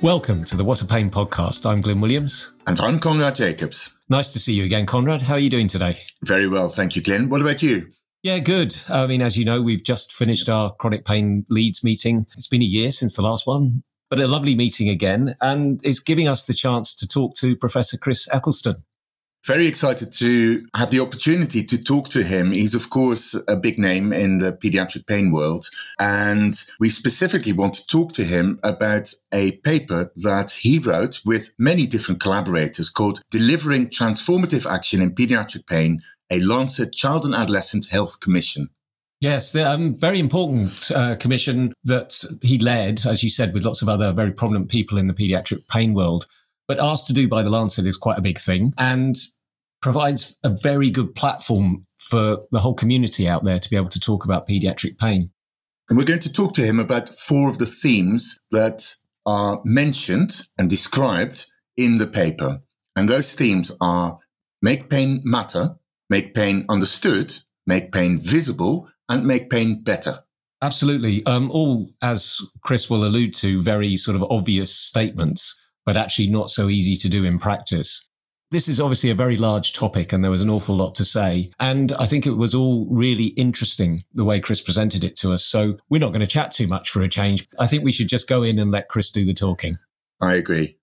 Welcome to the What a Pain podcast. I'm Glyn Williams. And I'm Konrad Jacobs. Nice to see you again, Konrad. How are you doing today? Very well, thank you, Glyn. What about you? Yeah, good. I mean, as you know, we've just finished our chronic pain leads meeting. It's been a year since the last one, but a lovely meeting again. And it's giving us the chance to talk to Professor Chris Eccleston very excited to have the opportunity to talk to him. He's, of course, a big name in the pediatric pain world. And we specifically want to talk to him about a paper that he wrote with many different collaborators called Delivering Transformative Action in Pediatric Pain, a Lancet Child and Adolescent Health Commission. Yes, the um, very important uh, commission that he led, as you said, with lots of other very prominent people in the pediatric pain world. But asked to do by the Lancet is quite a big thing and provides a very good platform for the whole community out there to be able to talk about pediatric pain. And we're going to talk to him about four of the themes that are mentioned and described in the paper. And those themes are make pain matter, make pain understood, make pain visible, and make pain better. Absolutely. Um, all, as Chris will allude to, very sort of obvious statements but actually not so easy to do in practice. This is obviously a very large topic and there was an awful lot to say. And I think it was all really interesting the way Chris presented it to us. So we're not going to chat too much for a change. I think we should just go in and let Chris do the talking. I agree.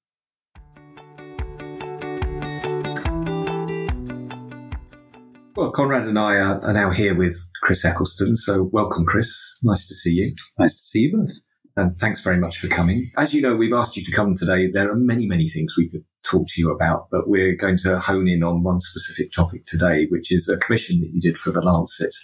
Well, Konrad and I are, are, now here with Chris Eccleston. So, welcome, Chris. Nice to see you. Nice to see you both. And thanks very much for coming. As you know, we've asked you to come today. There are many, many things we could talk to you about, but we're going to hone in on one specific topic today, which is a commission that you did for the Lancet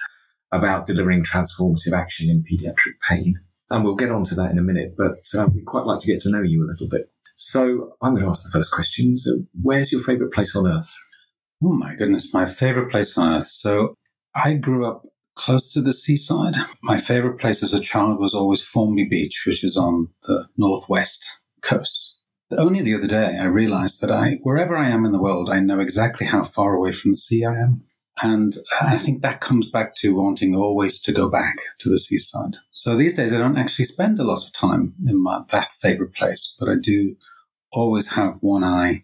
about delivering transformative action in pediatric pain. And we'll get on to that in a minute, but uh, we'd quite like to get to know you a little bit. So I'm going to ask the first question. So where's your favorite place on earth? Oh my goodness, my favorite place on earth. So I grew up close to the seaside. My favorite place as a child was always Formby Beach, which is on the northwest coast. Only the other day, I realized that I, wherever I am in the world, I know exactly how far away from the sea I am. And I think that comes back to wanting always to go back to the seaside. So these days, I don't actually spend a lot of time in my, that favorite place, but I do always have one eye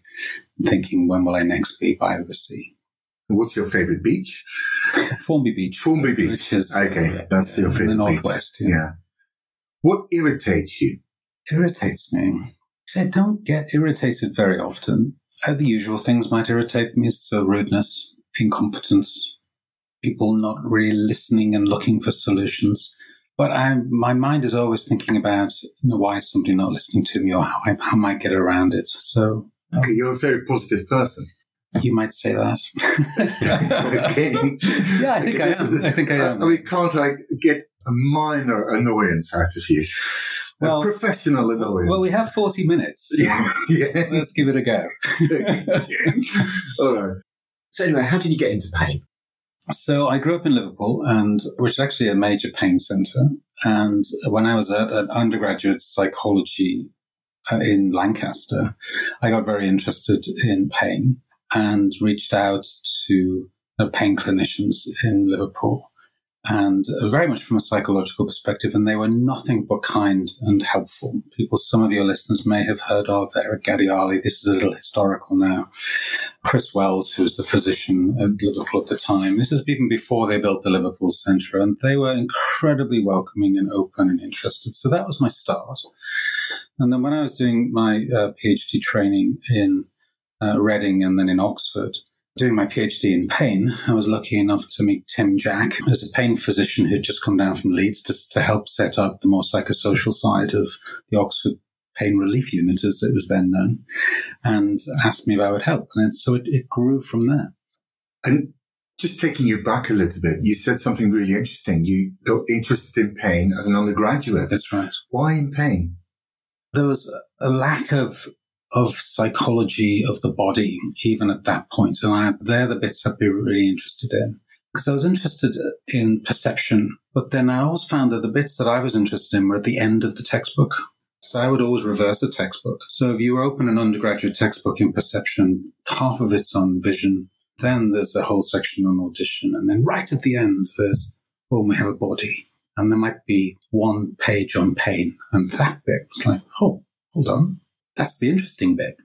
thinking, when will I next be by the sea? What's your favorite beach? Formby Beach. Formby Beach. Which is, okay, uh, that's your favorite in the northwest. Yeah. yeah. What irritates you? Irritates me. I don't get irritated very often. Uh, the usual things might irritate me, so rudeness, incompetence, people not really listening and looking for solutions. But I, my mind is always thinking about you know, why is somebody not listening to me or how I, how I might get around it. So, um, okay, you're a very positive person. You might say that. okay. Yeah, I think okay, I am. I think I am. I mean, can't I get a minor annoyance out of you? Well, a professional annoyance. Well, we have 40 minutes. yeah. yeah. Let's give it a go. All right. So anyway, how did you get into pain? So I grew up in Liverpool, and which is actually a major pain centre. And when I was at an undergraduate psychology uh, in Lancaster, I got very interested in pain and reached out to pain clinicians in Liverpool and very much from a psychological perspective, and they were nothing but kind and helpful. People some of your listeners may have heard of Eric Gadiali. This is a little historical now. Chris Wells, who was the physician at Liverpool at the time. This is even before they built the Liverpool Centre, and they were incredibly welcoming and open and interested. So that was my start. And then when I was doing my uh, PhD training in uh, Reading and then in Oxford, doing my PhD in pain, I was lucky enough to meet Tim Jack as a pain physician who'd just come down from Leeds to, to help set up the more psychosocial side of the Oxford Pain Relief Unit, as it was then known, and asked me if I would help. And so it, it grew from there. And just taking you back a little bit, you said something really interesting. You got interested in pain as an undergraduate. That's right. Why in pain? There was a lack of of psychology of the body, even at that point. And I, they're the bits I'd be really interested in. Because I was interested in perception, but then I always found that the bits that I was interested in were at the end of the textbook. So I would always reverse a textbook. So if you open an undergraduate textbook in perception, half of it's on vision, then there's a whole section on audition, and then right at the end, there's, well, we have a body. And there might be one page on pain. And that bit was like, oh, hold on that's the interesting bit.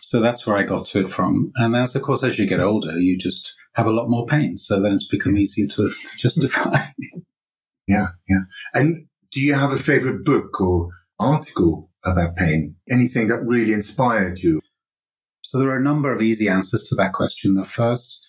so that's where I got to it from. And as, of course, as you get older, you just have a lot more pain. So then it's become easier to, to justify. yeah, yeah. And do you have a favorite book or article about pain? Anything that really inspired you? So there are a number of easy answers to that question. The first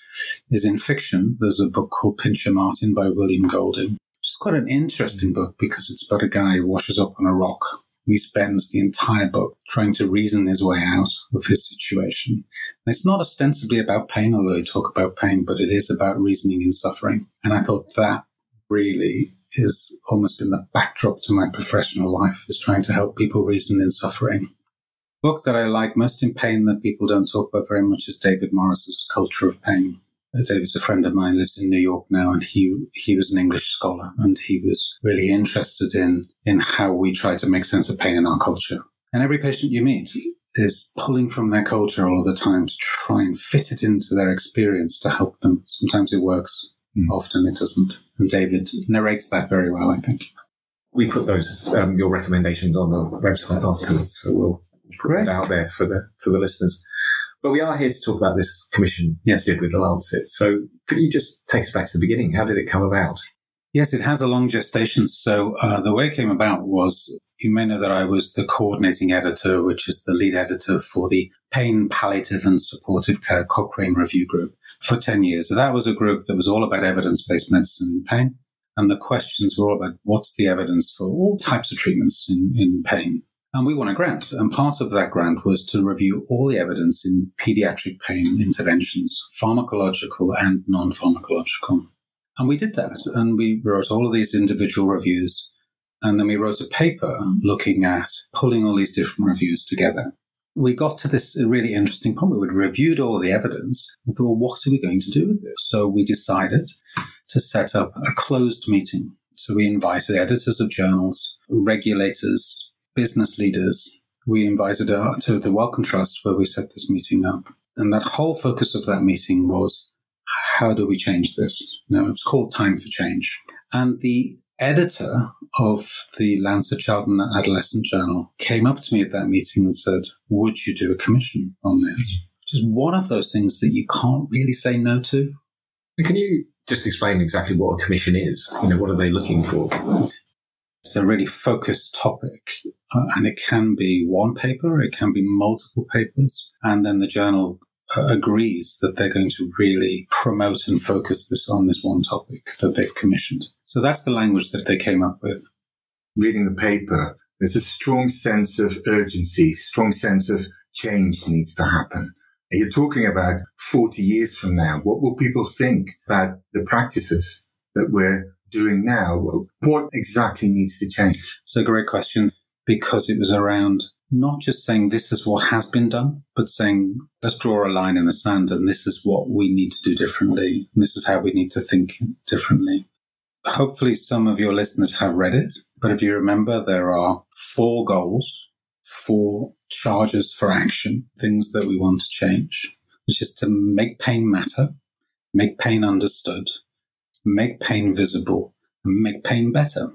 is in fiction. There's a book called Pincher Martin by William Golding. It's quite an interesting book because it's about a guy who washes up on a rock. He spends the entire book trying to reason his way out of his situation. And it's not ostensibly about pain, although he talk about pain, but it is about reasoning and suffering. And I thought that really is almost been the backdrop to my professional life is trying to help people reason in suffering. Book that I like most in pain that people don't talk about very much is David Morris's Culture of Pain. David's a friend of mine, lives in New York now, and he he was an English scholar, and he was really interested in in how we try to make sense of pain in our culture. And every patient you meet is pulling from their culture all the time to try and fit it into their experience to help them. Sometimes it works, mm. often it doesn't. And David narrates that very well, I think. We put those um, your recommendations on the website afterwards, so we'll put it out there for the for the listeners. But we are here to talk about this commission yes. did with the Lancet. So could you just take us back to the beginning? How did it come about? Yes, it has a long gestation. So uh, the way it came about was you may know that I was the coordinating editor, which is the lead editor for the Pain, Palliative and Supportive Care Cochrane Review Group for 10 years. So that was a group that was all about evidence based medicine in pain. And the questions were all about what's the evidence for all types of treatments in, in pain. And we won a grant. And part of that grant was to review all the evidence in pediatric pain interventions, pharmacological and non pharmacological. And we did that. And we wrote all of these individual reviews. And then we wrote a paper looking at pulling all these different reviews together. We got to this really interesting point. We'd reviewed all the evidence. We thought, well, what are we going to do with this? So we decided to set up a closed meeting. So we invited editors of journals, regulators, business leaders, we invited her to the Wellcome Trust where we set this meeting up. And that whole focus of that meeting was how do we change this? You know, it's called Time for Change. And the editor of the Lancet Child and Adolescent Journal came up to me at that meeting and said, Would you do a commission on this? Which is one of those things that you can't really say no to. Can you just explain exactly what a commission is? You know, what are they looking for? It's a really focused topic, uh, and it can be one paper, it can be multiple papers, and then the journal uh, agrees that they're going to really promote and focus this on this one topic that they've commissioned. So that's the language that they came up with. Reading the paper, there's a strong sense of urgency, strong sense of change needs to happen. You're talking about 40 years from now. What will people think about the practices that we're doing now? What exactly needs to change? It's a great question because it was around not just saying this is what has been done, but saying let's draw a line in the sand and this is what we need to do differently. And this is how we need to think differently. Hopefully, some of your listeners have read it, but if you remember, there are four goals, four charges for action, things that we want to change, which is to make pain matter, make pain understood, make pain visible, and make pain better.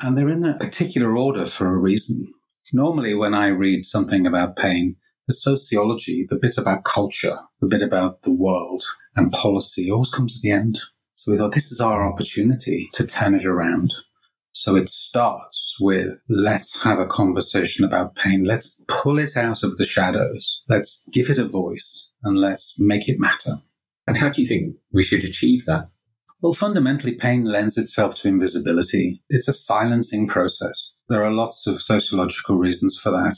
And they're in a particular order for a reason. Normally, when I read something about pain, the sociology, the bit about culture, the bit about the world and policy always comes at the end. So we thought this is our opportunity to turn it around. So it starts with let's have a conversation about pain. Let's pull it out of the shadows. Let's give it a voice and let's make it matter. And how do you think we should achieve that? Well, fundamentally, pain lends itself to invisibility. It's a silencing process. There are lots of sociological reasons for that,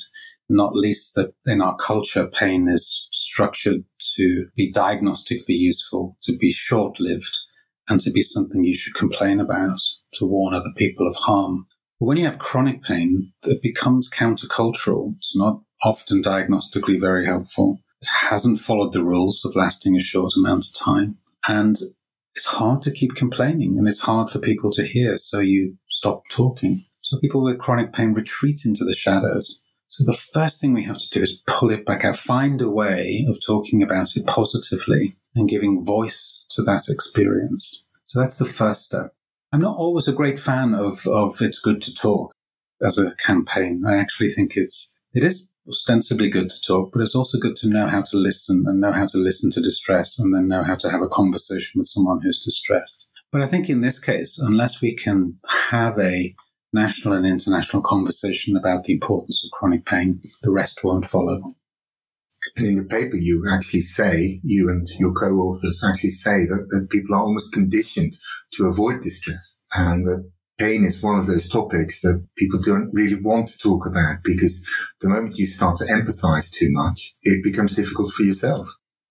not least that in our culture, pain is structured to be diagnostically useful, to be short lived, and to be something you should complain about, to warn other people of harm. But when you have chronic pain, it becomes countercultural. It's not often diagnostically very helpful. It hasn't followed the rules of lasting a short amount of time. And it's hard to keep complaining and it's hard for people to hear. So you stop talking. So people with chronic pain retreat into the shadows. So the first thing we have to do is pull it back out, find a way of talking about it positively and giving voice to that experience. So that's the first step. I'm not always a great fan of, of it's good to talk as a campaign. I actually think it's, it is ostensibly good to talk, but it's also good to know how to listen and know how to listen to distress and then know how to have a conversation with someone who's distressed. But I think in this case, unless we can have a national and international conversation about the importance of chronic pain, the rest won't follow. And in the paper, you actually say, you and your co-authors actually say that, that people are almost conditioned to avoid distress and that pain is one of those topics that people don't really want to talk about because the moment you start to empathize too much, it becomes difficult for yourself.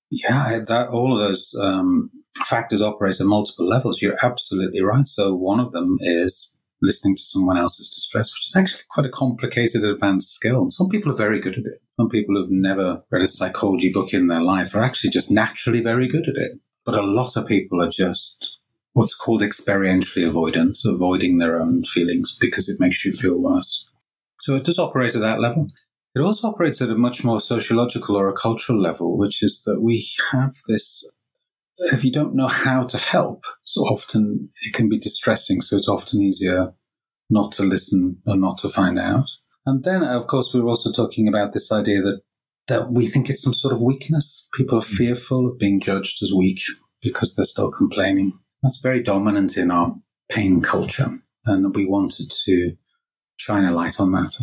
Yeah, that all of those um, factors operate at multiple levels. You're absolutely right. So one of them is listening to someone else's distress, which is actually quite a complicated, advanced skill. Some people are very good at it. Some people who've never read a psychology book in their life are actually just naturally very good at it. But a lot of people are just what's called experientially avoidance, avoiding their own feelings because it makes you feel worse. So it does operate at that level. It also operates at a much more sociological or a cultural level, which is that we have this if you don't know how to help, so often it can be distressing. So it's often easier not to listen and not to find out. And then, of course, we are also talking about this idea that that we think it's some sort of weakness. People are mm. fearful of being judged as weak because they're still complaining. That's very dominant in our pain culture, and we wanted to shine a light on that.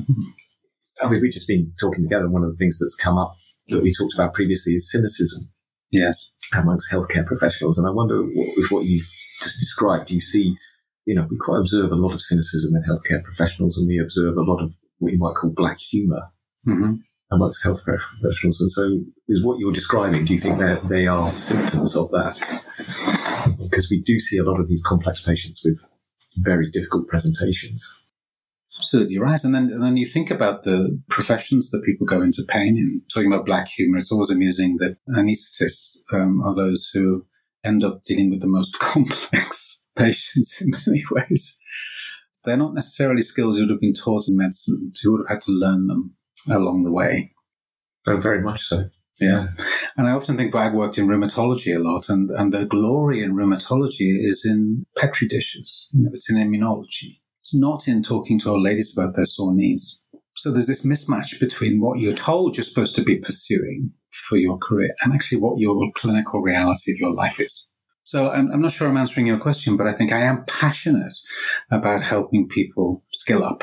I mean, we've just been talking together. And one of the things that's come up that we talked about previously is cynicism. Yes amongst healthcare professionals. And I wonder what, with what you've just described, you see, you know, we quite observe a lot of cynicism in healthcare professionals and we observe a lot of what you might call black humor mm-hmm. amongst healthcare professionals. And so is what you're describing, do you think that they are symptoms of that? Because we do see a lot of these complex patients with very difficult presentations absolutely right. And then, and then you think about the professions that people go into pain in. Talking about black humor, it's always amusing that anesthetists um, are those who end up dealing with the most complex patients in many ways. They're not necessarily skills you would have been taught in medicine. You would have had to learn them along the way. Oh, very much so. Yeah. And I often think I've worked in rheumatology a lot, and, and the glory in rheumatology is in Petri dishes. You know, it's in immunology It's not in talking to old ladies about their sore knees. So there's this mismatch between what you're told you're supposed to be pursuing for your career and actually what your clinical reality of your life is. So I'm, I'm not sure I'm answering your question, but I think I am passionate about helping people skill up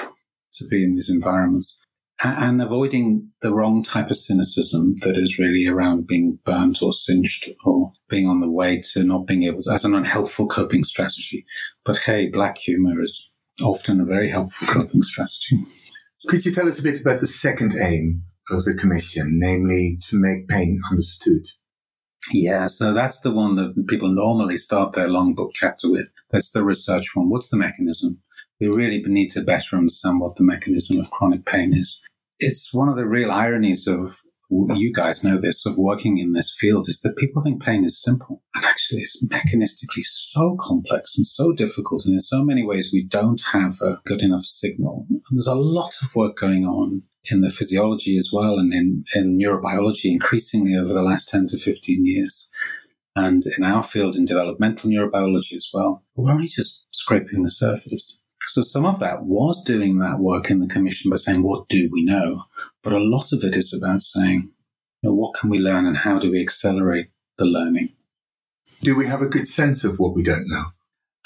to be in these environments and avoiding the wrong type of cynicism that is really around being burnt or singed or being on the way to not being able to, as an unhelpful coping strategy. But hey, black humor is often a very helpful coping strategy. Could you tell us a bit about the second aim of the Commission, namely to make pain understood? Yeah, so that's the one that people normally start their long book chapter with. That's the research one. What's the mechanism? We really need to better understand what the mechanism of chronic pain is. It's one of the real ironies of you guys know this of working in this field is that people think pain is simple. And actually it's mechanistically so complex and so difficult and in so many ways we don't have a good enough signal. And there's a lot of work going on in the physiology as well and in, in neurobiology increasingly over the last 10 to 15 years and in our field in developmental neurobiology as well. We're only just scraping the surface so some of that was doing that work in the commission by saying, what do we know? But a lot of it is about saying, you know, what can we learn and how do we accelerate the learning? Do we have a good sense of what we don't know?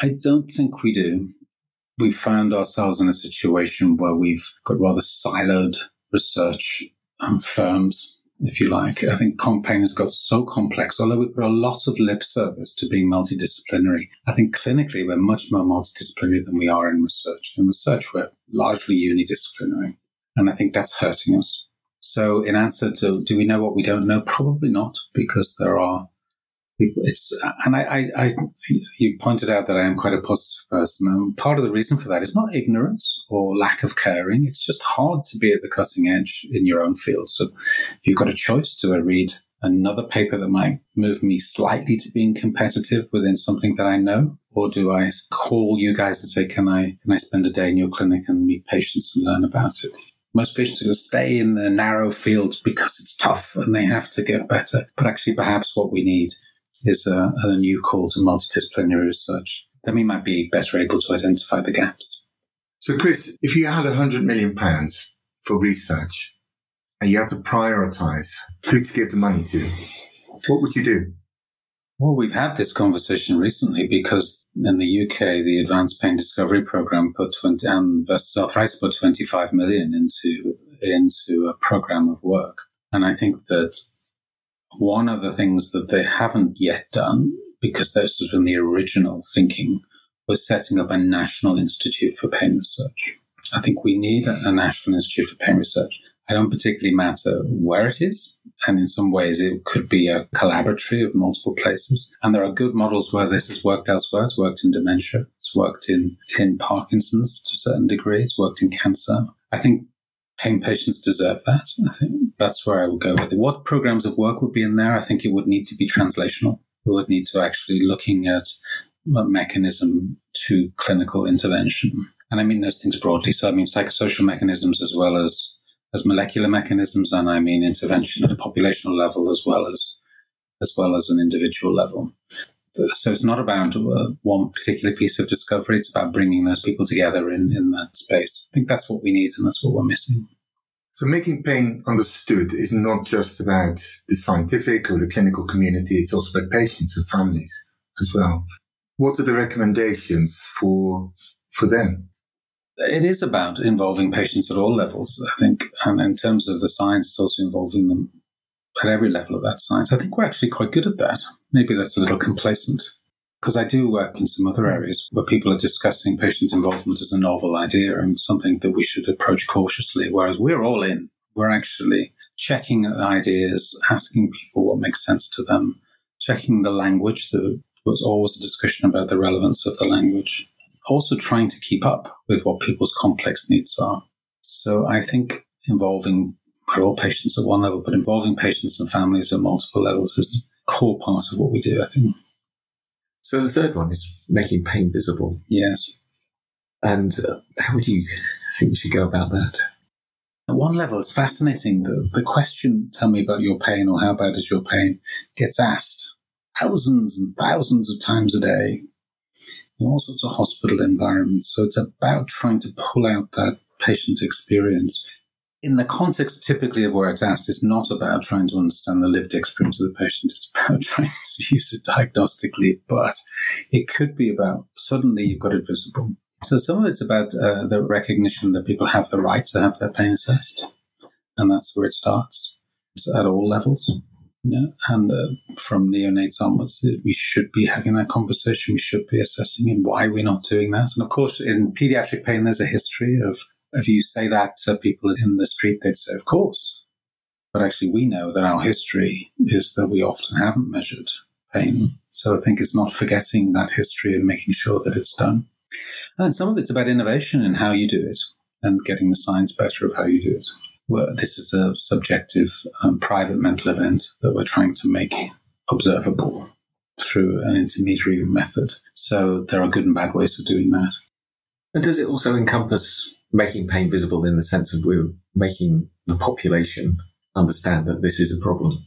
I don't think we do. We found ourselves in a situation where we've got rather siloed research um, firms if you like. I think campaign has got so complex, although we put a lot of lip service to being multidisciplinary. I think clinically we're much more multidisciplinary than we are in research. In research, we're largely unidisciplinary. And I think that's hurting us. So in answer to, do we know what we don't know? Probably not, because there are it's uh, and I, I, I, you pointed out that I am quite a positive person. And part of the reason for that is not ignorance or lack of caring. It's just hard to be at the cutting edge in your own field. So if you've got a choice, do I read another paper that might move me slightly to being competitive within something that I know? Or do I call you guys and say, can I, can I spend a day in your clinic and meet patients and learn about it? most patients are going to stay in the narrow field because it's tough and they have to get better. But actually, perhaps what we need is a, a new call to multidisciplinary research, then we might be better able to identify the gaps. So, Chris, if you had a hundred million pounds for research and you had to prioritize who to give the money to, what would you do? Well, we've had this conversation recently because in the UK, the Advanced Pain Discovery Program put 20, and versus arthritis put 25 million into, into a program of work. And I think that one of the things that they haven't yet done, because this was in the original thinking, was setting up a national institute for pain research. I think we need a, national institute for pain research. I don't particularly matter where it is. And in some ways, it could be a collaboratory of multiple places. And there are good models where this has worked elsewhere. It's worked in dementia. It's worked in, in Parkinson's to a certain degree. It's worked in cancer. I think pain patients deserve that. I think that's where I would go with it. What programs of work would be in there? I think it would need to be translational. We would need to actually looking at a mechanism to clinical intervention. And I mean those things broadly. So I mean psychosocial mechanisms as well as as molecular mechanisms, and I mean intervention at a populational level as well as as well as an individual level. So it's not about one particular piece of discovery; it's about bringing those people together in in that space. I think that's what we need, and that's what we're missing. So making pain understood is not just about the scientific or the clinical community; it's also about patients and families as well. What are the recommendations for for them? it is about involving patients at all levels, I think. And in terms of the science, it's also involving them at every level of that science. I think we're actually quite good at that. Maybe that's a little complacent. Because I do work in some other areas where people are discussing patient involvement as a novel idea and something that we should approach cautiously, whereas we're all in. We're actually checking ideas, asking people what makes sense to them, checking the language. There was always a discussion about the relevance of the language also trying to keep up with what people's complex needs are. So I think involving all patients at one level, but involving patients and families at multiple levels is a core part of what we do, I think. So the third one is making pain visible. Yes. And uh, how would you think we should go about that? At one level, it's fascinating. The, the question, tell me about your pain or how bad is your pain, gets asked thousands and thousands of times a day in all sorts of hospital environments. So it's about trying to pull out that patient experience. In the context typically of where it's asked, it's not about trying to understand the lived experience of the patient. It's about trying to use it diagnostically, but it could be about suddenly you've got it visible. So some of it's about uh, the recognition that people have the right to have their pain assessed. And that's where it starts. It's at all levels. And uh, from neonates onwards, we should be having that conversation. We should be assessing and why are we're not doing that. And of course, in pediatric pain, there's a history of if you say that to people in the street, they'd say, "Of course," but actually, we know that our history is that we often haven't measured pain. So I think it's not forgetting that history and making sure that it's done. And some of it's about innovation and how you do it and getting the science better of how you do it this is a subjective, um, private mental event that we're trying to make observable through an intermediary method. So there are good and bad ways of doing that. And does it also encompass making pain visible in the sense of we're making the population understand that this is a problem?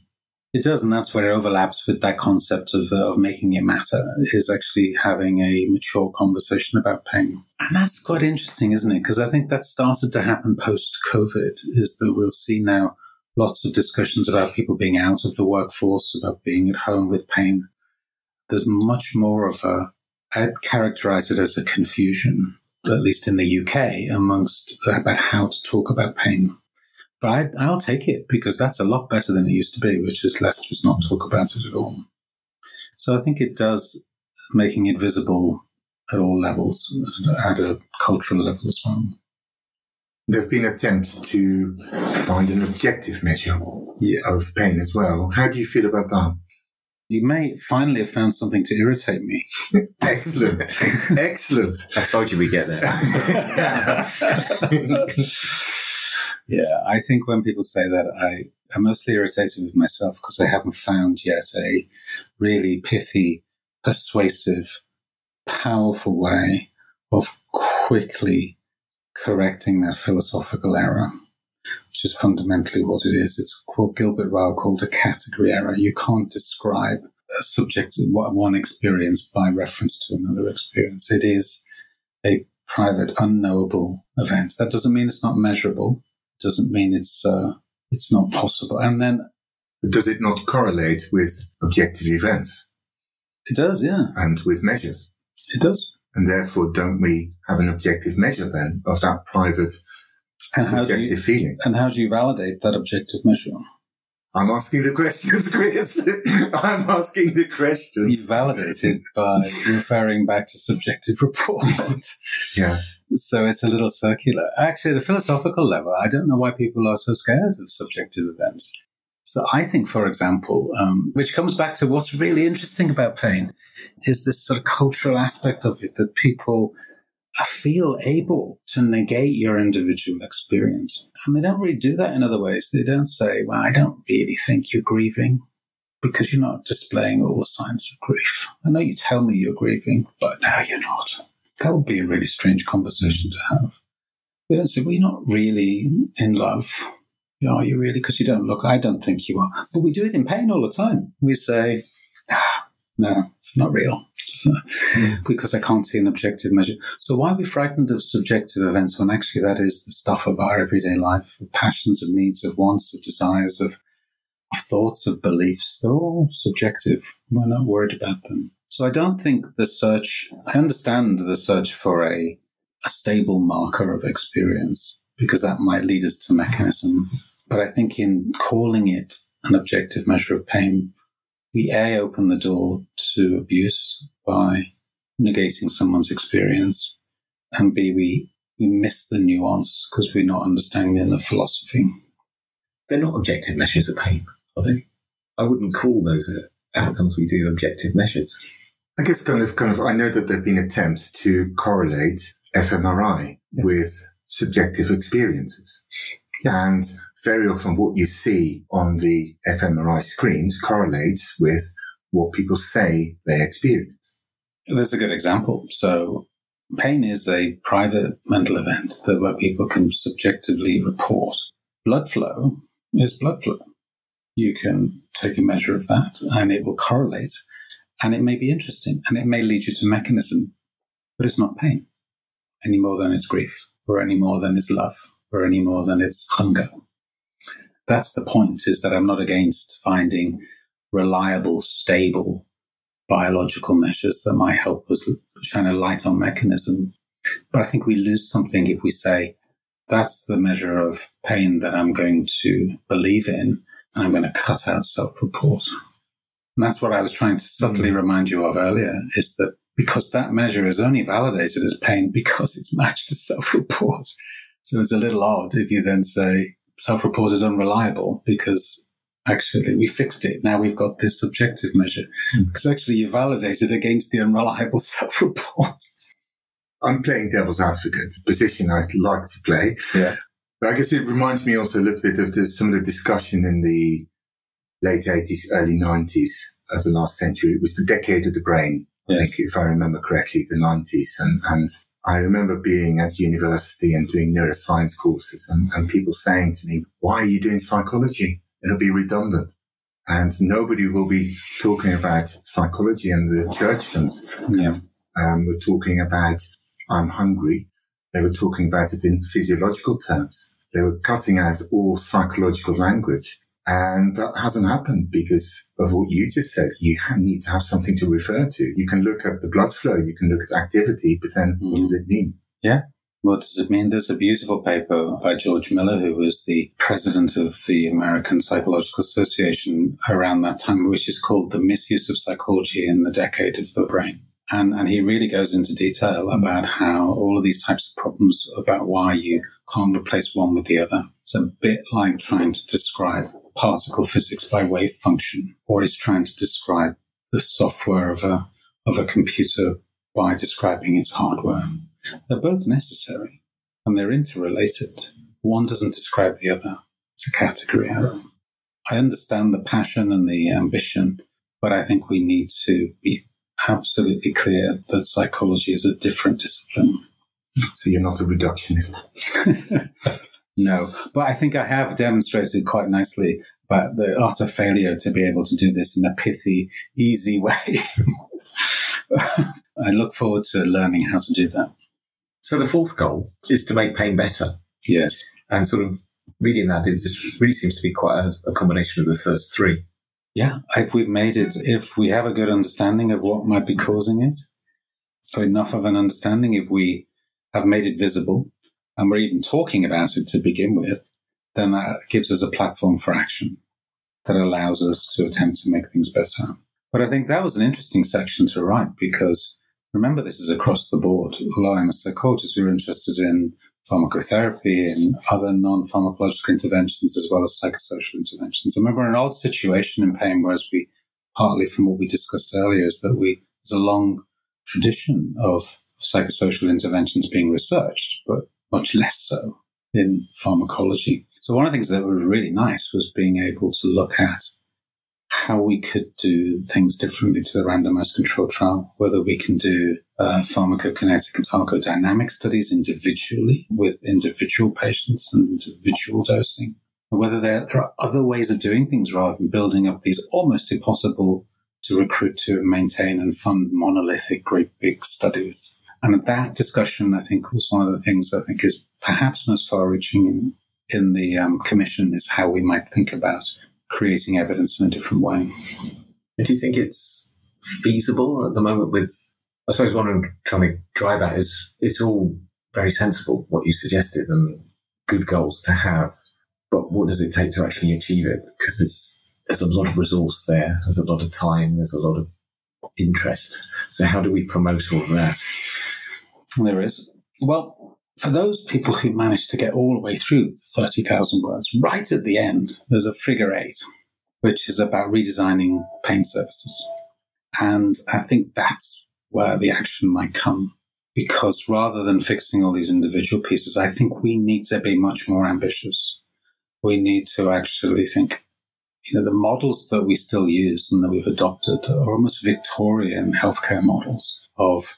It does, and that's where it overlaps with that concept of, uh, of making it matter, is actually having a mature conversation about pain. And that's quite interesting, isn't it? Because I think that started to happen post COVID, is that we'll see now lots of discussions about people being out of the workforce, about being at home with pain. There's much more of a, I'd characterize it as a confusion, at least in the UK, amongst about how to talk about pain. But I, will take it because that's a lot better than it used to be, which is let's just not talk mm. about it at all. So I think it does making it visible at all levels, at a cultural level as well. There have been attempts to find an objective measure yeah. of pain as well. How do you feel about that? You may finally have found something to irritate me. Excellent. Excellent. I told you we'd get there. Yeah, I think when people say that, I am mostly irritated with myself because I haven't found yet a really pithy, persuasive, powerful way of quickly correcting that philosophical error, which is fundamentally what it is. It's what Gilbert Ryle called a category error. You can't describe a subject, one experience by reference to another experience. It is a private, unknowable event. That doesn't mean it's not measurable It doesn't mean it's uh, it's not possible. And then does it not correlate with objective events? It does, yeah. And with measures. It does. And therefore, don't we have an objective measure then of that private and subjective you, feeling? And how do you validate that objective measure? I'm asking the questions, Chris. I'm asking the questions. You validate it by referring back to subjective report. yeah. So it's a little circular. Actually, at a philosophical level, I don't know why people are so scared of subjective events. So I think, for example, um, which comes back to what's really interesting about pain, is this sort of cultural aspect of it that people feel able to negate your individual experience. And they don't really do that in other ways. They don't say, well, I don't really think you're grieving because you're not displaying all the signs of grief. I know you tell me you're grieving, but now you're not. That would be a really strange conversation to have. They don't say, well, you're not really in love. Are you really? Because you don't look, I don't think you are. But we do it in pain all the time. We say, ah, no, it's not real. So, mm. Because I can't see an objective measure. So why are we frightened of subjective events when actually that is the stuff of our everyday life, of passions, of needs, of wants, of desires, of, of thoughts, of beliefs? They're all subjective. We're not worried about them. So I don't think the search, I understand the search for a, a stable marker of experience because that might lead us to mechanism. But I think in calling it an objective measure of pain, we A, open the door to abuse by negating someone's experience, and B, we, we miss the nuance because we're not understanding the philosophy. They're not objective measures of pain, are they? I wouldn't call those uh, outcomes we do objective measures. I guess kind of, kind of, I know that there have been attempts to correlate fMRI yeah. with subjective experiences. Yes. And very often what you see on the fMRI screens correlates with what people say they experience. There's a good example. So pain is a private mental event that where people can subjectively report. Blood flow is blood flow. You can take a measure of that and it will correlate and it may be interesting and it may lead you to mechanism, but it's not pain any more than it's grief or any more than it's love or any more than it's hunger. That's the point is that I'm not against finding reliable, stable biological measures that might help us shine a light on mechanism. But I think we lose something if we say, that's the measure of pain that I'm going to believe in, and I'm going to cut out self report. And that's what I was trying to subtly mm. remind you of earlier is that because that measure is only validated as pain because it's matched to self report. So it's a little odd if you then say self report is unreliable because actually we fixed it. Now we've got this subjective measure mm. because actually you validated against the unreliable self report. I'm playing devil's advocate, position I'd like to play. Yeah. But I guess it reminds me also a little bit of the, some of the discussion in the late 80s, early 90s of the last century. It was the decade of the brain. Yes. I think, if I remember correctly, the 90s. And, and I remember being at university and doing neuroscience courses and, and people saying to me, why are you doing psychology? It'll be redundant. And nobody will be talking about psychology and the Churchlands yeah. um, were talking about, I'm hungry. They were talking about it in physiological terms. They were cutting out all psychological language and that hasn't happened because of what you just said. You need to have something to refer to. You can look at the blood flow, you can look at activity, but then mm. what does it mean? Yeah. What does it mean? There's a beautiful paper by George Miller, who was the president of the American Psychological Association around that time, which is called The Misuse of Psychology in the Decade of the Brain. And, and he really goes into detail about how all of these types of problems about why you can't replace one with the other. It's a bit like trying to describe particle physics by wave function, or is trying to describe the software of a, of a computer by describing its hardware. They're both necessary and they're interrelated. One doesn't describe the other. It's a category error. I understand the passion and the ambition, but I think we need to be absolutely clear that psychology is a different discipline. So you're not a reductionist. No, but I think I have demonstrated quite nicely but the utter failure to be able to do this in a pithy, easy way. I look forward to learning how to do that. So the fourth goal is to make pain better. Yes. And sort of reading that, it just really seems to be quite a, a combination of the first three. Yeah, if we've made it, if we have a good understanding of what might be causing it, or enough of an understanding, if we have made it visible and we're even talking about it to begin with, then that gives us a platform for action that allows us to attempt to make things better. But I think that was an interesting section to write because remember, this is across the board. Although I'm a psychologist, we were interested in pharmacotherapy and other non pharmacological interventions as well as psychosocial interventions. I remember an odd situation in pain, whereas we, partly from what we discussed earlier, is that we, there's a long tradition of psychosocial interventions being researched, but much less so in pharmacology. So one of the things that was really nice was being able to look at how we could do things differently to the randomized control trial, whether we can do uh, pharmacokinetic and pharmacodynamic studies individually with individual patients and individual dosing, whether there, there are other ways of doing things rather than building up these almost impossible to recruit to maintain and fund monolithic, great big studies. And that discussion, I think, was one of the things I think is perhaps most far reaching in, in the um, commission is how we might think about creating evidence in a different way. Do you think it's feasible at the moment with, I suppose what I'm trying to drive at is it's all very sensible, what you suggested and good goals to have. But what does it take to actually achieve it? Because it's, there's a lot of resource there. There's a lot of time. There's a lot of interest. So how do we promote all of that? There is. Well, for those people who managed to get all the way through 30,000 words, right at the end, there's a figure eight, which is about redesigning pain services. And I think that's where the action might come. Because rather than fixing all these individual pieces, I think we need to be much more ambitious. We need to actually think, you know, the models that we still use and that we've adopted are almost Victorian healthcare models of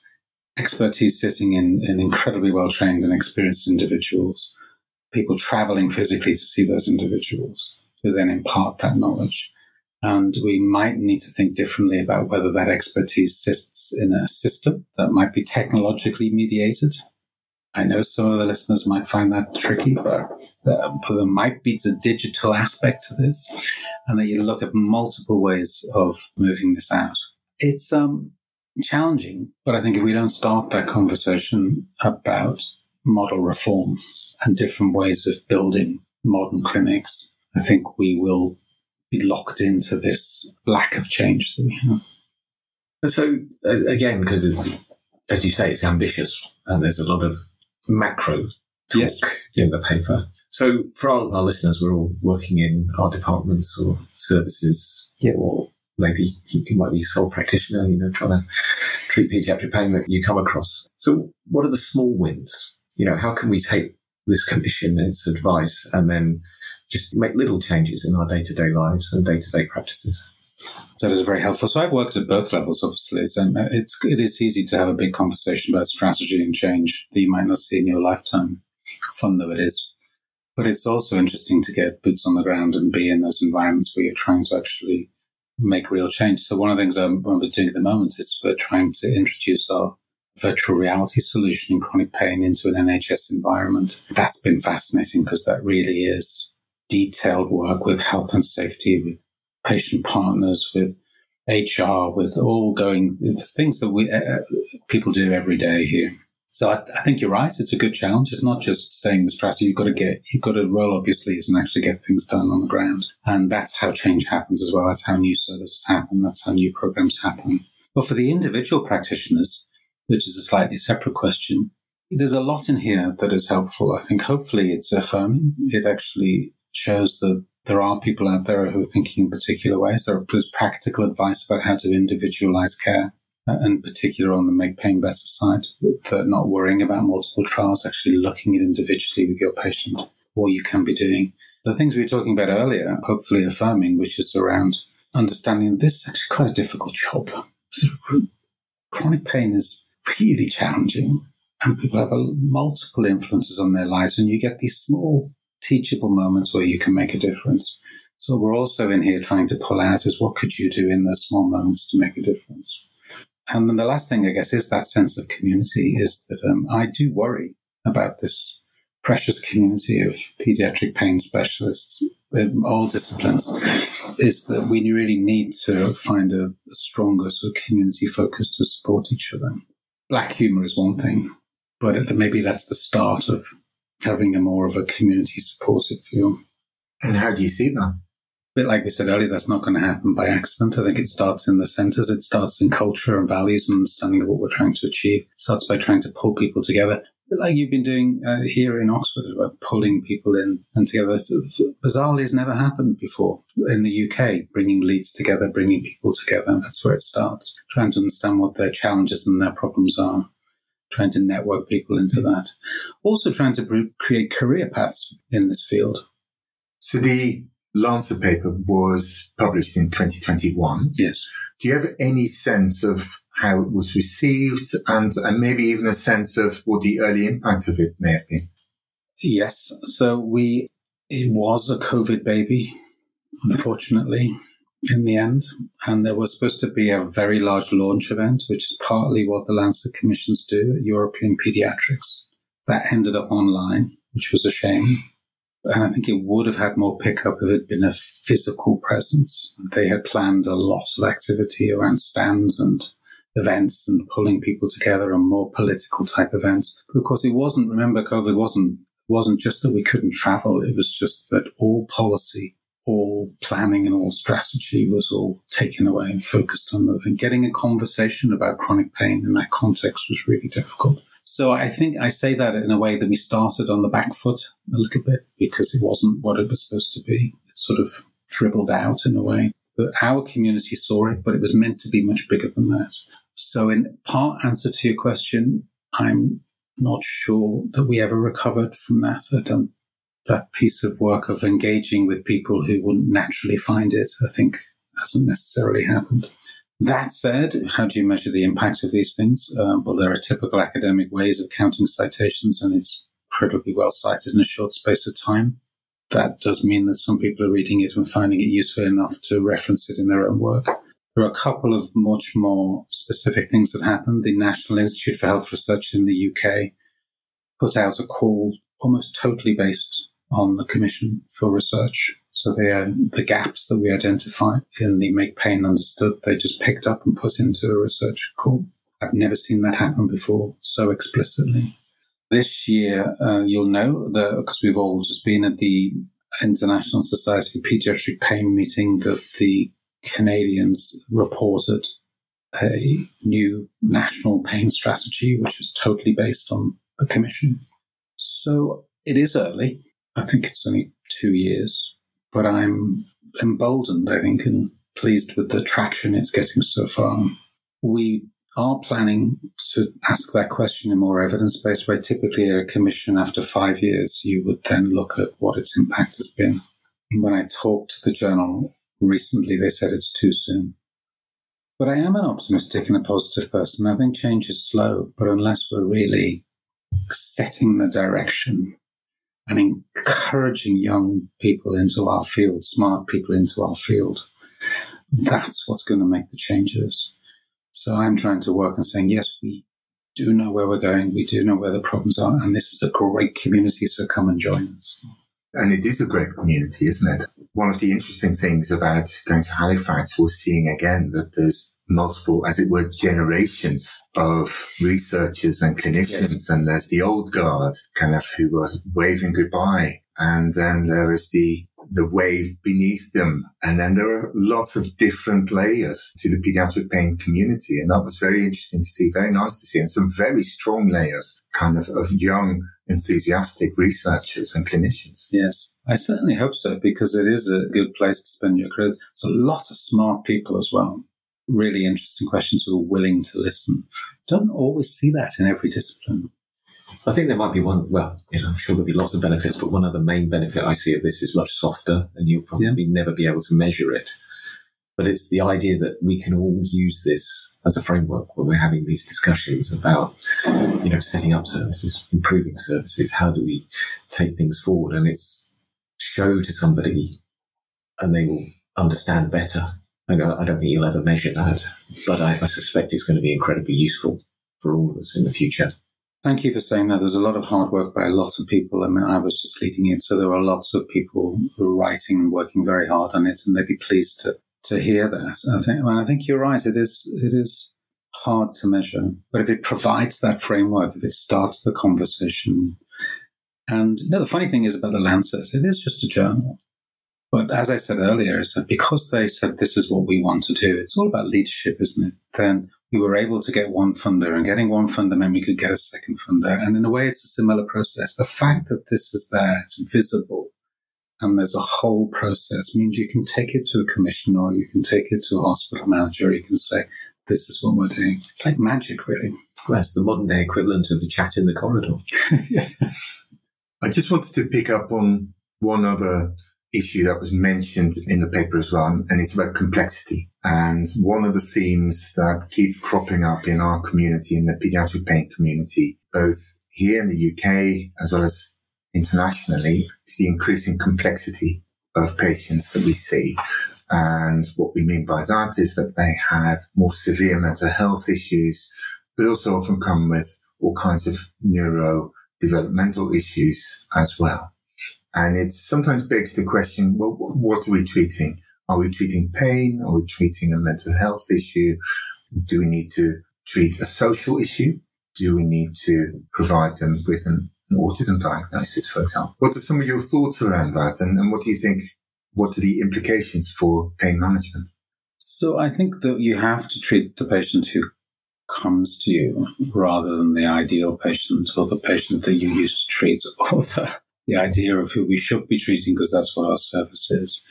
expertise sitting in, in incredibly well trained and experienced individuals, people traveling physically to see those individuals who then impart that knowledge. And we might need to think differently about whether that expertise sits in a system that might be technologically mediated. I know some of the listeners might find that tricky, but, uh, but there might be a digital aspect to this, and that you look at multiple ways of moving this out. It's um, challenging. But I think if we don't start that conversation about model reform and different ways of building modern clinics, I think we will be locked into this lack of change that we have. And So uh, again, because as you say, it's ambitious and there's a lot of macro talk yes. in the paper. So for our, our, listeners, we're all working in our departments or services yeah. or maybe you might be a sole practitioner, you know, trying to treat pediatric pain that you come across. So what are the small wins? You know, how can we take this commission and its advice and then just make little changes in our day to day lives and day to day practices? That is very helpful. So I've worked at both levels, obviously. So uh, it's, it is easy to have a big conversation about strategy and change that you might not see in your lifetime, fun though it is. But it's also interesting to get boots on the ground and be in those environments where you're trying to actually make real change. So one of the things I'm, doing at the moment is we're trying to introduce our virtual reality solution in chronic pain into an NHS environment. That's been fascinating because that really is detailed work with health and safety, with patient partners, with HR, with all going things that we uh, people do every day here. So I, I, think you're right. It's a good challenge. It's not just staying the strategy. You've got to get, you've got to roll up your sleeves and actually get things done on the ground. And that's how change happens as well. That's how new services happen. That's how new programs happen. But for the individual practitioners, which is a slightly separate question, there's a lot in here that is helpful. I think hopefully it's affirming. It actually shows that there are people out there who are thinking in particular ways. There's practical advice about how to individualize care Uh, in particular on the make pain better side, that not worrying about multiple trials, actually looking at individually with your patient what you can be doing. The things we were talking about earlier, hopefully affirming, which is around understanding this is actually quite a difficult job. Chronic pain is really challenging, and people have a, multiple influences on their lives, and you get these small teachable moments where you can make a difference. So we're also in here trying to pull out is what could you do in those small moments to make a difference? And then the last thing, I guess, is that sense of community is that um, I do worry about this precious community of pediatric pain specialists in all disciplines is that we really need to find a, a stronger sort of community focus to support each other. Black humor is one thing, but maybe that's the start of having a more of a community supportive feel. And how do you see that? Bit like we said earlier, that's not going to happen by accident. I think it starts in the centres. It starts in culture and values and understanding of what we're trying to achieve. It starts by trying to pull people together. Bit like you've been doing uh, here in Oxford about pulling people in and together. Bizarrely, has never happened before in the UK. Bringing leads together, bringing people together. That's where it starts. Trying to understand what their challenges and their problems are. Trying to network people into that. Also, trying to create career paths in this field. So the Lancet paper was published in 2021. Yes. Do you have any sense of how it was received and, and maybe even a sense of what the early impact of it may have been? Yes. So we, it was a COVID baby, unfortunately, in the end. And there was supposed to be a very large launch event, which is partly what the Lancet commissions do at European Pediatrics. That ended up online, which was a shame and I think it would have had more pickup if it had been a physical presence. They had planned a lot of activity around stands and events and pulling people together and more political type events. But of course, it wasn't, remember, COVID wasn't, wasn't just that we couldn't travel. It was just that all policy, all planning and all strategy was all taken away and focused on And getting a conversation about chronic pain in that context was really difficult. So I think I say that in a way that we started on the back foot a little bit because it wasn't what it was supposed to be. It sort of dribbled out in a way. But our community saw it, but it was meant to be much bigger than that. So in part answer to your question, I'm not sure that we ever recovered from that. I don't that piece of work of engaging with people who wouldn't naturally find it, I think hasn't necessarily happened. That said, how do you measure the impact of these things? Uh, well, there are typical academic ways of counting citations, and it's incredibly well cited in a short space of time. That does mean that some people are reading it and finding it useful enough to reference it in their own work. There are a couple of much more specific things that happened. The National Institute for Health Research in the UK put out a call almost totally based on the Commission for Research so the, the gaps that we identified in the Make Pain Understood, they just picked up and put into a research call. I've never seen that happen before so explicitly. This year, uh, you'll know that because we've all just been at the International Society for Pediatric Pain meeting that the Canadians reported a new national pain strategy, which is totally based on the commission. So it is early. I think it's only two years but I'm emboldened, I think, and pleased with the traction it's getting so far. We are planning to ask that question in more evidence based way. Typically, a commission after five years, you would then look at what its impact has been. When I talked to the journal recently, they said it's too soon. But I am an optimistic and a positive person. I think change is slow, but unless we're really setting the direction and encouraging young people into our field, smart people into our field. That's what's going to make the changes. So I'm trying to work and saying, yes, we do know where we're going. We do know where the problems are. And this is a great community. So come and join us. And it is a great community, isn't it? One of the interesting things about going to Halifax was seeing again that there's multiple, as it were, generations of researchers and clinicians. Yes. And there's the old guard kind of who was waving goodbye. And then there is the, the wave beneath them. And then there are lots of different layers to the pediatric pain community. And that was very interesting to see, very nice to see, and some very strong layers kind of of young, enthusiastic researchers and clinicians. Yes, I certainly hope so because it is a good place to spend your career. There's a lot of smart people as well really interesting questions who are willing to listen. Don't always see that in every discipline. I think there might be one, well, you know, I'm sure there'll be lots of benefits, but one other main benefit I see of this is much softer and you'll probably yeah. never be able to measure it. But it's the idea that we can all use this as a framework when we're having these discussions about, you know, setting up services, improving services. How do we take things forward? And it's show to somebody and they will understand better I don't, I don't think you'll ever measure that, but I, I suspect it's going to be incredibly useful for all of us in the future. Thank you for saying that. There's a lot of hard work by a lot of people. I mean, I was just leading it, so there were lots of people who were writing and working very hard on it, and they'd be pleased to, to hear that. I think, and I think you're right. It is, it is hard to measure, but if it provides that framework, if it starts the conversation, and you know, the funny thing is about the Lancet, it is just a journal. But as I said earlier, is that because they said this is what we want to do, it's all about leadership, isn't it? Then we were able to get one funder, and getting one funder meant we could get a second funder. And in a way, it's a similar process. The fact that this is there, it's visible, and there's a whole process means you can take it to a commissioner, or you can take it to a hospital manager, you can say, this is what we're doing. It's like magic, really. Well, it's the modern day equivalent of the chat in the corridor. yeah. I just wanted to pick up on one other issue that was mentioned in the paper as well, and it's about complexity. And one of the themes that keep cropping up in our community, in the pediatric pain community, both here in the UK as well as internationally, is the increasing complexity of patients that we see. And what we mean by that is that they have more severe mental health issues, but also often come with all kinds of neuro developmental issues as well. And it sometimes begs the question, well, what are we treating? Are we treating pain? Are we treating a mental health issue? Do we need to treat a social issue? Do we need to provide them with an, autism diagnosis, for example? What are some of your thoughts around that? And, and what do you think? What are the implications for pain management? So I think that you have to treat the patient who comes to you rather than the ideal patient or the patient that you used to treat or the the idea of who we should be treating because that's what our service is.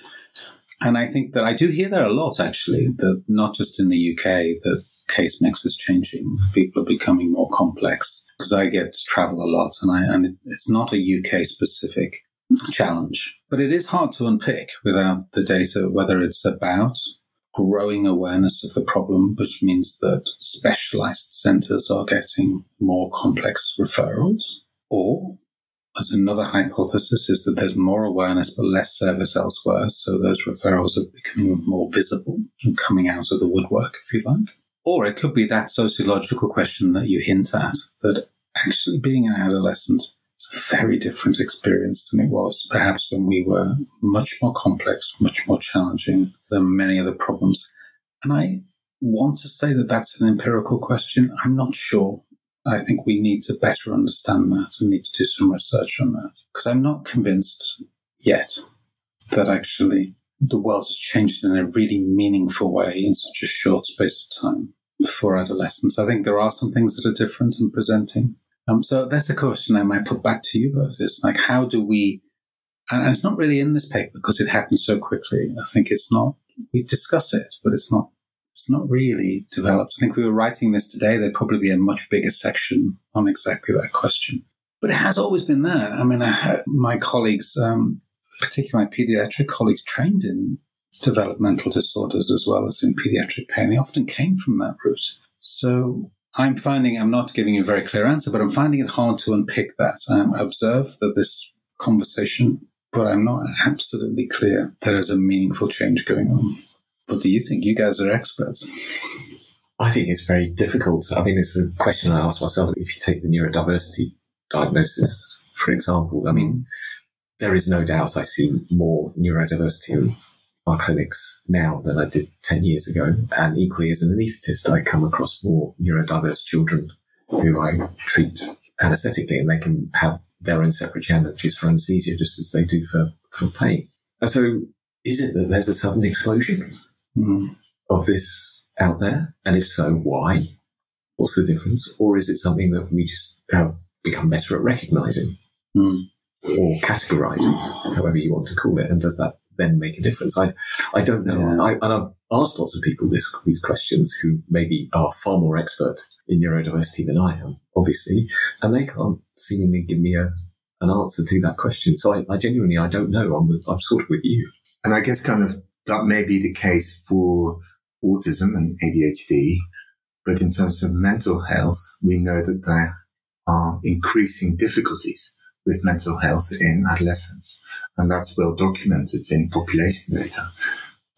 And I think that I do hear that a lot, actually, that not just in the UK, the case mix is changing. People are becoming more complex because I get to travel a lot and I, and it's not a UK specific challenge, but it is hard to unpick without the data, whether it's about growing awareness of the problem, which means that specialized centers are getting more complex referrals, or as another hypothesis is that there's more awareness but less service elsewhere, so those referrals are becoming more visible and coming out of the woodwork, if you like. Or it could be that sociological question that you hint at, that actually being an adolescent is a very different experience than it was perhaps when we were much more complex, much more challenging than many other problems. And I want to say that that's an empirical question. I'm not sure. I think we need to better understand that. We need to do some research on that because I'm not convinced yet that actually the world has changed in a really meaningful way in such a short space of time for adolescents. I think there are some things that are different in presenting. Um, so that's a question I might put back to you both is like, how do we, and it's not really in this paper because it happened so quickly. I think it's not, we discuss it, but it's not not really developed. I think we were writing this today, there'd probably be a much bigger section on exactly that question. But it has always been there. I mean, I my colleagues, um, particularly my pediatric colleagues, trained in developmental disorders as well as in pediatric pain. They often came from that route. So I'm finding, I'm not giving you a very clear answer, but I'm finding it hard to unpick that. I observe that this conversation, but I'm not absolutely clear there is a meaningful change going on. What do you think? You guys are experts. I think it's very difficult. I mean, it's a question I ask myself. If you take the neurodiversity diagnosis, for example, I mean, there is no doubt I see more neurodiversity in our clinics now than I did 10 years ago. And equally, as an anaesthetist, I come across more neurodiverse children who I treat anesthetically and they can have their own separate challenges for anesthesia just as they do for, for pain. And so is it that there's a sudden explosion mm. of this out there? And if so, why? What's the difference? Or is it something that we just have become better at recognizing mm. or categorizing, however you want to call it? And does that then make a difference? I, I don't know. Yeah. I, and I've asked lots of people this, these questions who maybe are far more expert in neurodiversity than I am, obviously, and they can't seemingly give me a, an answer to that question. So I, I genuinely, I don't know. I'm, I'm sort of with you. And I guess kind of that may be the case for autism and ADHD, but in terms of mental health, we know that there are increasing difficulties with mental health in adolescents. And that's well documented in population data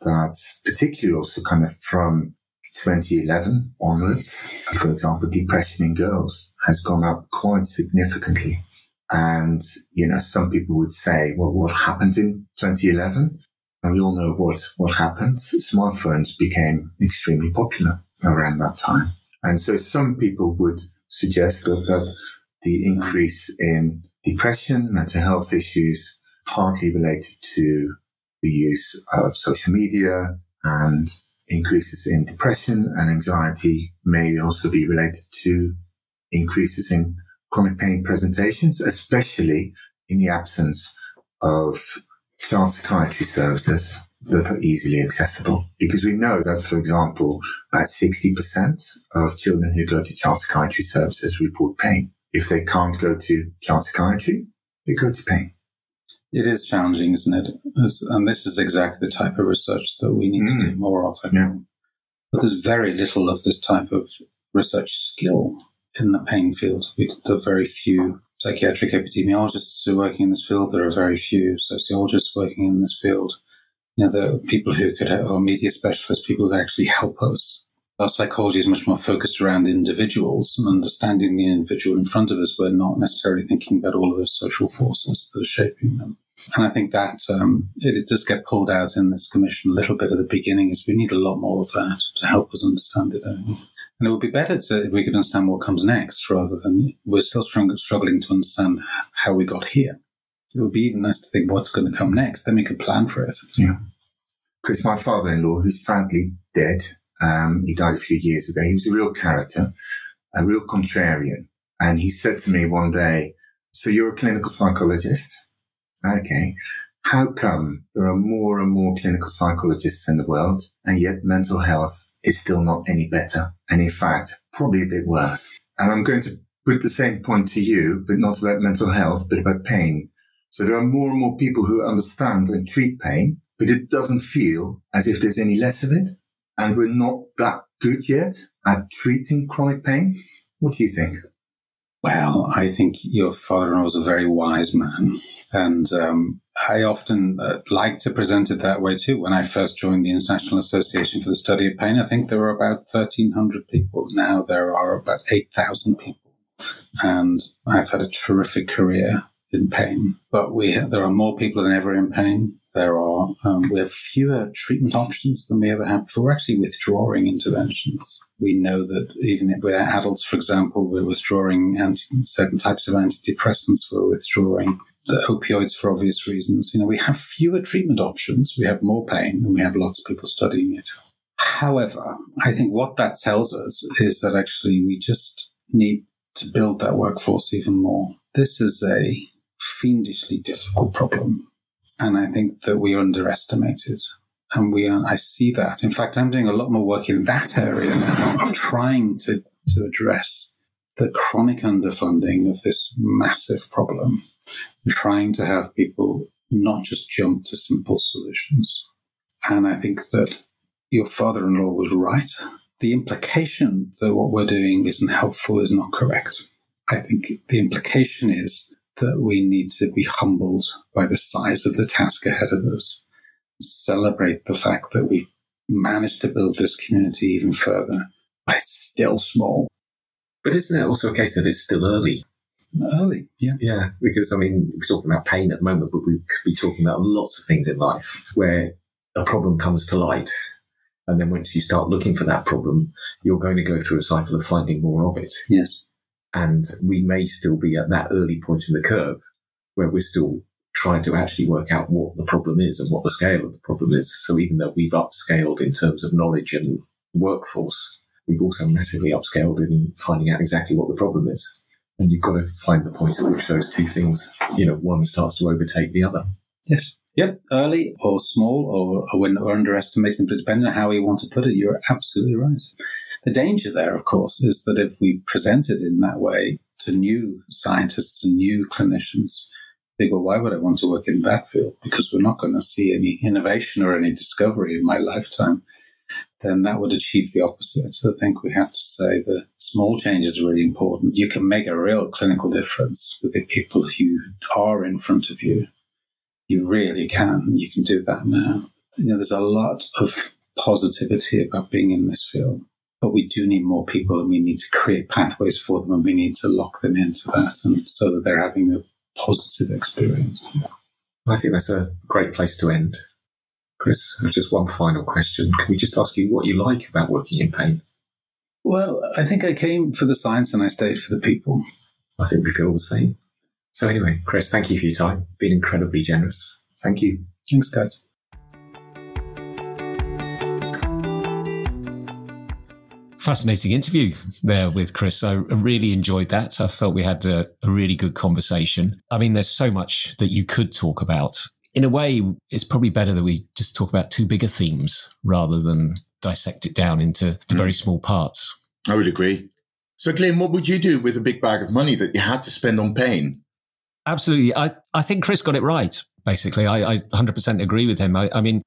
that particularly also kind of from 2011 onwards, for example, depression in girls has gone up quite significantly. And, you know, some people would say, well, what happened in 2011? And we all know what, what happened. Smartphones became extremely popular around that time. And so some people would suggest that, that the increase in depression, mental health issues, partly related to the use of social media and increases in depression and anxiety may also be related to increases in chronic pain presentations, especially in the absence of child psychiatry services that are easily accessible. Because we know that, for example, about 60% of children who go to child psychiatry services report pain. If they can't go to child psychiatry, they go to pain. It is challenging, isn't it? It's, and this is exactly the type of research that we need mm. to do mm. more of. Yeah. But there's very little of this type of research skill in the pain field. We, there are very few psychiatric epidemiologists who are working in this field. There are very few sociologists working in this field. You know, there are people who could, or media specialists, people who actually help us. Our psychology is much more focused around individuals and understanding the individual in front of us. We're not necessarily thinking about all of the social forces that are shaping them. And I think that um, it, it, does get pulled out in this commission a little bit at the beginning. Is we need a lot more of that to help us understand it. And it would be better to, if we could understand what comes next rather than we're still struggling to understand how we got here. It would be even nice to think what's going to come next. Then we could plan for it. Yeah. Chris, my father-in-law, who's sadly dead, um, he died a few years ago. He was a real character, a real contrarian. And he said to me one day, so you're a clinical psychologist? Okay. How come there are more and more clinical psychologists in the world and yet mental health is still not any better? And in fact, probably a bit worse. And I'm going to put the same point to you, but not about mental health, but about pain. So there are more and more people who understand and treat pain, but it doesn't feel as if there's any less of it. And we're not that good yet at treating chronic pain. What do you think? Well, I think your father-in-law was a very wise man. And um, I often uh, like to present it that way too. When I first joined the International Association for the Study of Pain, I think there were about 1,300 people. Now there are about 8,000 people. And I've had a terrific career in pain. But we there are more people than ever in pain. There are um, we have fewer treatment options than we ever had before. We're actually withdrawing interventions. We know that even if we're adults, for example, we're withdrawing anti- certain types of antidepressants. We're withdrawing opioids for obvious reasons. You know, we have fewer treatment options, we have more pain, and we have lots of people studying it. However, I think what that tells us is that actually we just need to build that workforce even more. This is a fiendishly difficult problem. And I think that we underestimate it. And we are, I see that. In fact, I'm doing a lot more work in that area now of trying to, to address the chronic underfunding of this massive problem trying to have people not just jump to simple solutions. And I think that your father in law was right. The implication that what we're doing isn't helpful is not correct. I think the implication is that we need to be humbled by the size of the task ahead of us, celebrate the fact that we've managed to build this community even further, but it's still small. But isn't it also a case that it's still early? Early. Yeah. Yeah. Because, I mean, we're talking about pain at the moment, but we could be talking about lots of things in life where a problem comes to light. And then once you start looking for that problem, you're going to go through a cycle of finding more of it. Yes. And we may still be at that early point in the curve where we're still trying to actually work out what the problem is and what the scale of the problem is. So even though we've upscaled in terms of knowledge and workforce, we've also massively upscaled in finding out exactly what the problem is and you've got to find the point at which those two things, you know, one starts to overtake the other. Yes. Yep. Early or small or, or when or underestimating, but depending on how you want to put it, you're absolutely right. The danger there, of course, is that if we present it in that way to new scientists and new clinicians, they go, why would I want to work in that field? Because we're not going to see any innovation or any discovery in my lifetime then that would achieve the opposite. So I think we have to say that small changes are really important. You can make a real clinical difference with the people who are in front of you. You really can. You can do that now. You know, there's a lot of positivity about being in this field. but we do need more people and we need to create pathways for them and we need to lock them into that and so that they're having a positive experience. I think that's a great place to end. Chris, just one final question. Can we just ask you what you like about working in pain? Well, I think I came for the science and I stayed for the people. I think we feel the same. So anyway, Chris, thank you for your time. Been incredibly generous. Thank you. Thanks, guys. fascinating interview there with Chris. I really enjoyed that. I felt we had a, a, really good conversation. I mean, there's so much that you could talk about. In a way, it's probably better that we just talk about two bigger themes rather than dissect it down into mm. very small parts. I would agree. So, Glyn, what would you do with a big bag of money that you had to spend on pain? Absolutely. I, I think Chris got it right, basically. I, I 100% agree with him. I, I mean,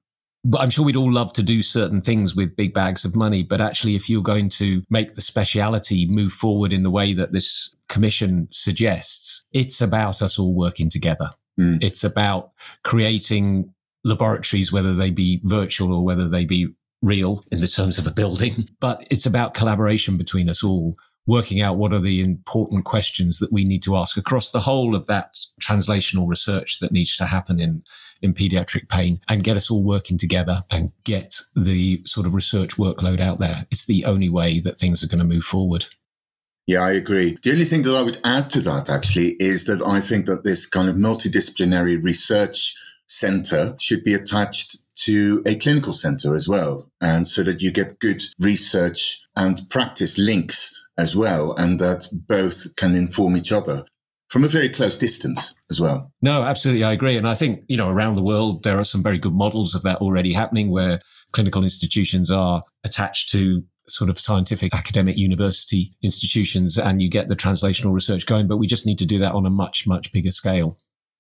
I'm sure we'd all love to do certain things with big bags of money, but actually, if you're going to make the speciality move forward in the way that this commission suggests, it's about us all working together. Mm. It's about creating laboratories, whether they be virtual or whether they be real in the terms of a building, but it's about collaboration between us all working out what are the important questions that we need to ask across the whole of that translational research that needs to happen in, in pediatric pain and get us all working together and get the sort of research workload out there. It's the only way that things are going to move forward. Yeah, I agree. The only thing that I would add to that actually is that I think that this kind of multidisciplinary research center should be attached to a clinical center as well. And so that you get good research and practice links as well, and that both can inform each other from a very close distance as well. No, absolutely. I agree. And I think, you know, around the world, there are some very good models of that already happening where clinical institutions are attached to sort of scientific academic university institutions and you get the translational research going. But we just need to do that on a much, much bigger scale.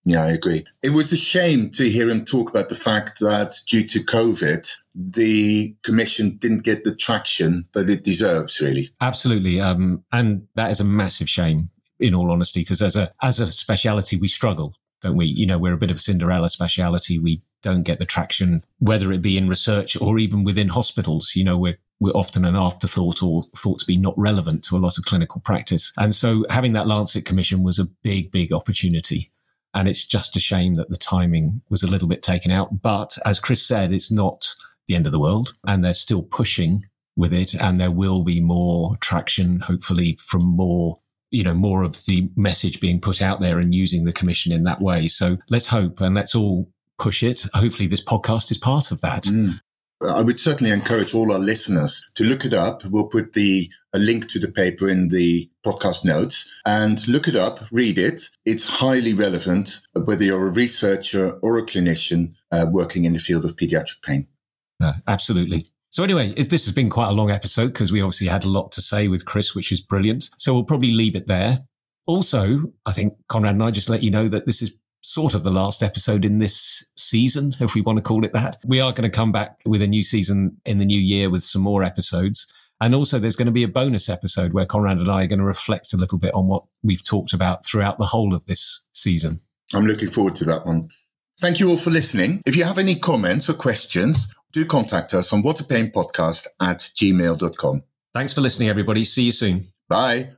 Yeah, I agree. It was a shame to hear him talk about the fact that due to COVID, the commission didn't get the traction that it deserves, really. Absolutely. Um, and that is a massive shame, in all honesty, because as a, as a speciality, we struggle, don't we? You know, we're a bit of a Cinderella speciality. We don't get the traction, whether it be in research or even within hospitals. You know, we're we're often an afterthought or thought to be not relevant to a lot of clinical practice. And so having that Lancet Commission was a big, big opportunity. And it's just a shame that the timing was a little bit taken out. But as Chris said, it's not the end of the world and they're still pushing with it. And there will be more traction, hopefully from more, you know, more of the message being put out there and using the commission in that way. So let's hope and let's all push it. Hopefully this podcast is part of that. Mm. I would certainly encourage all our listeners to look it up. We'll put the a link to the paper in the podcast notes and look it up, read it. It's highly relevant whether you're a researcher or a clinician uh, working in the field of pediatric pain. absolutely. So anyway, this has been quite a long episode because we obviously had a lot to say with Chris, which is brilliant. So we'll probably leave it there. Also, I think Konrad and I just let you know that this is sort of the last episode in this season, if we want to call it that. We are going to come back with a new season in the new year with some more episodes. And also, there's going to be a bonus episode where Konrad and I are going to reflect a little bit on what we've talked about throughout the whole of this season. I'm looking forward to that one. Thank you all for listening. If you have any comments or questions, do contact us on whatapainpodcast at gmail.com. Thanks for listening, everybody. See you soon. Bye.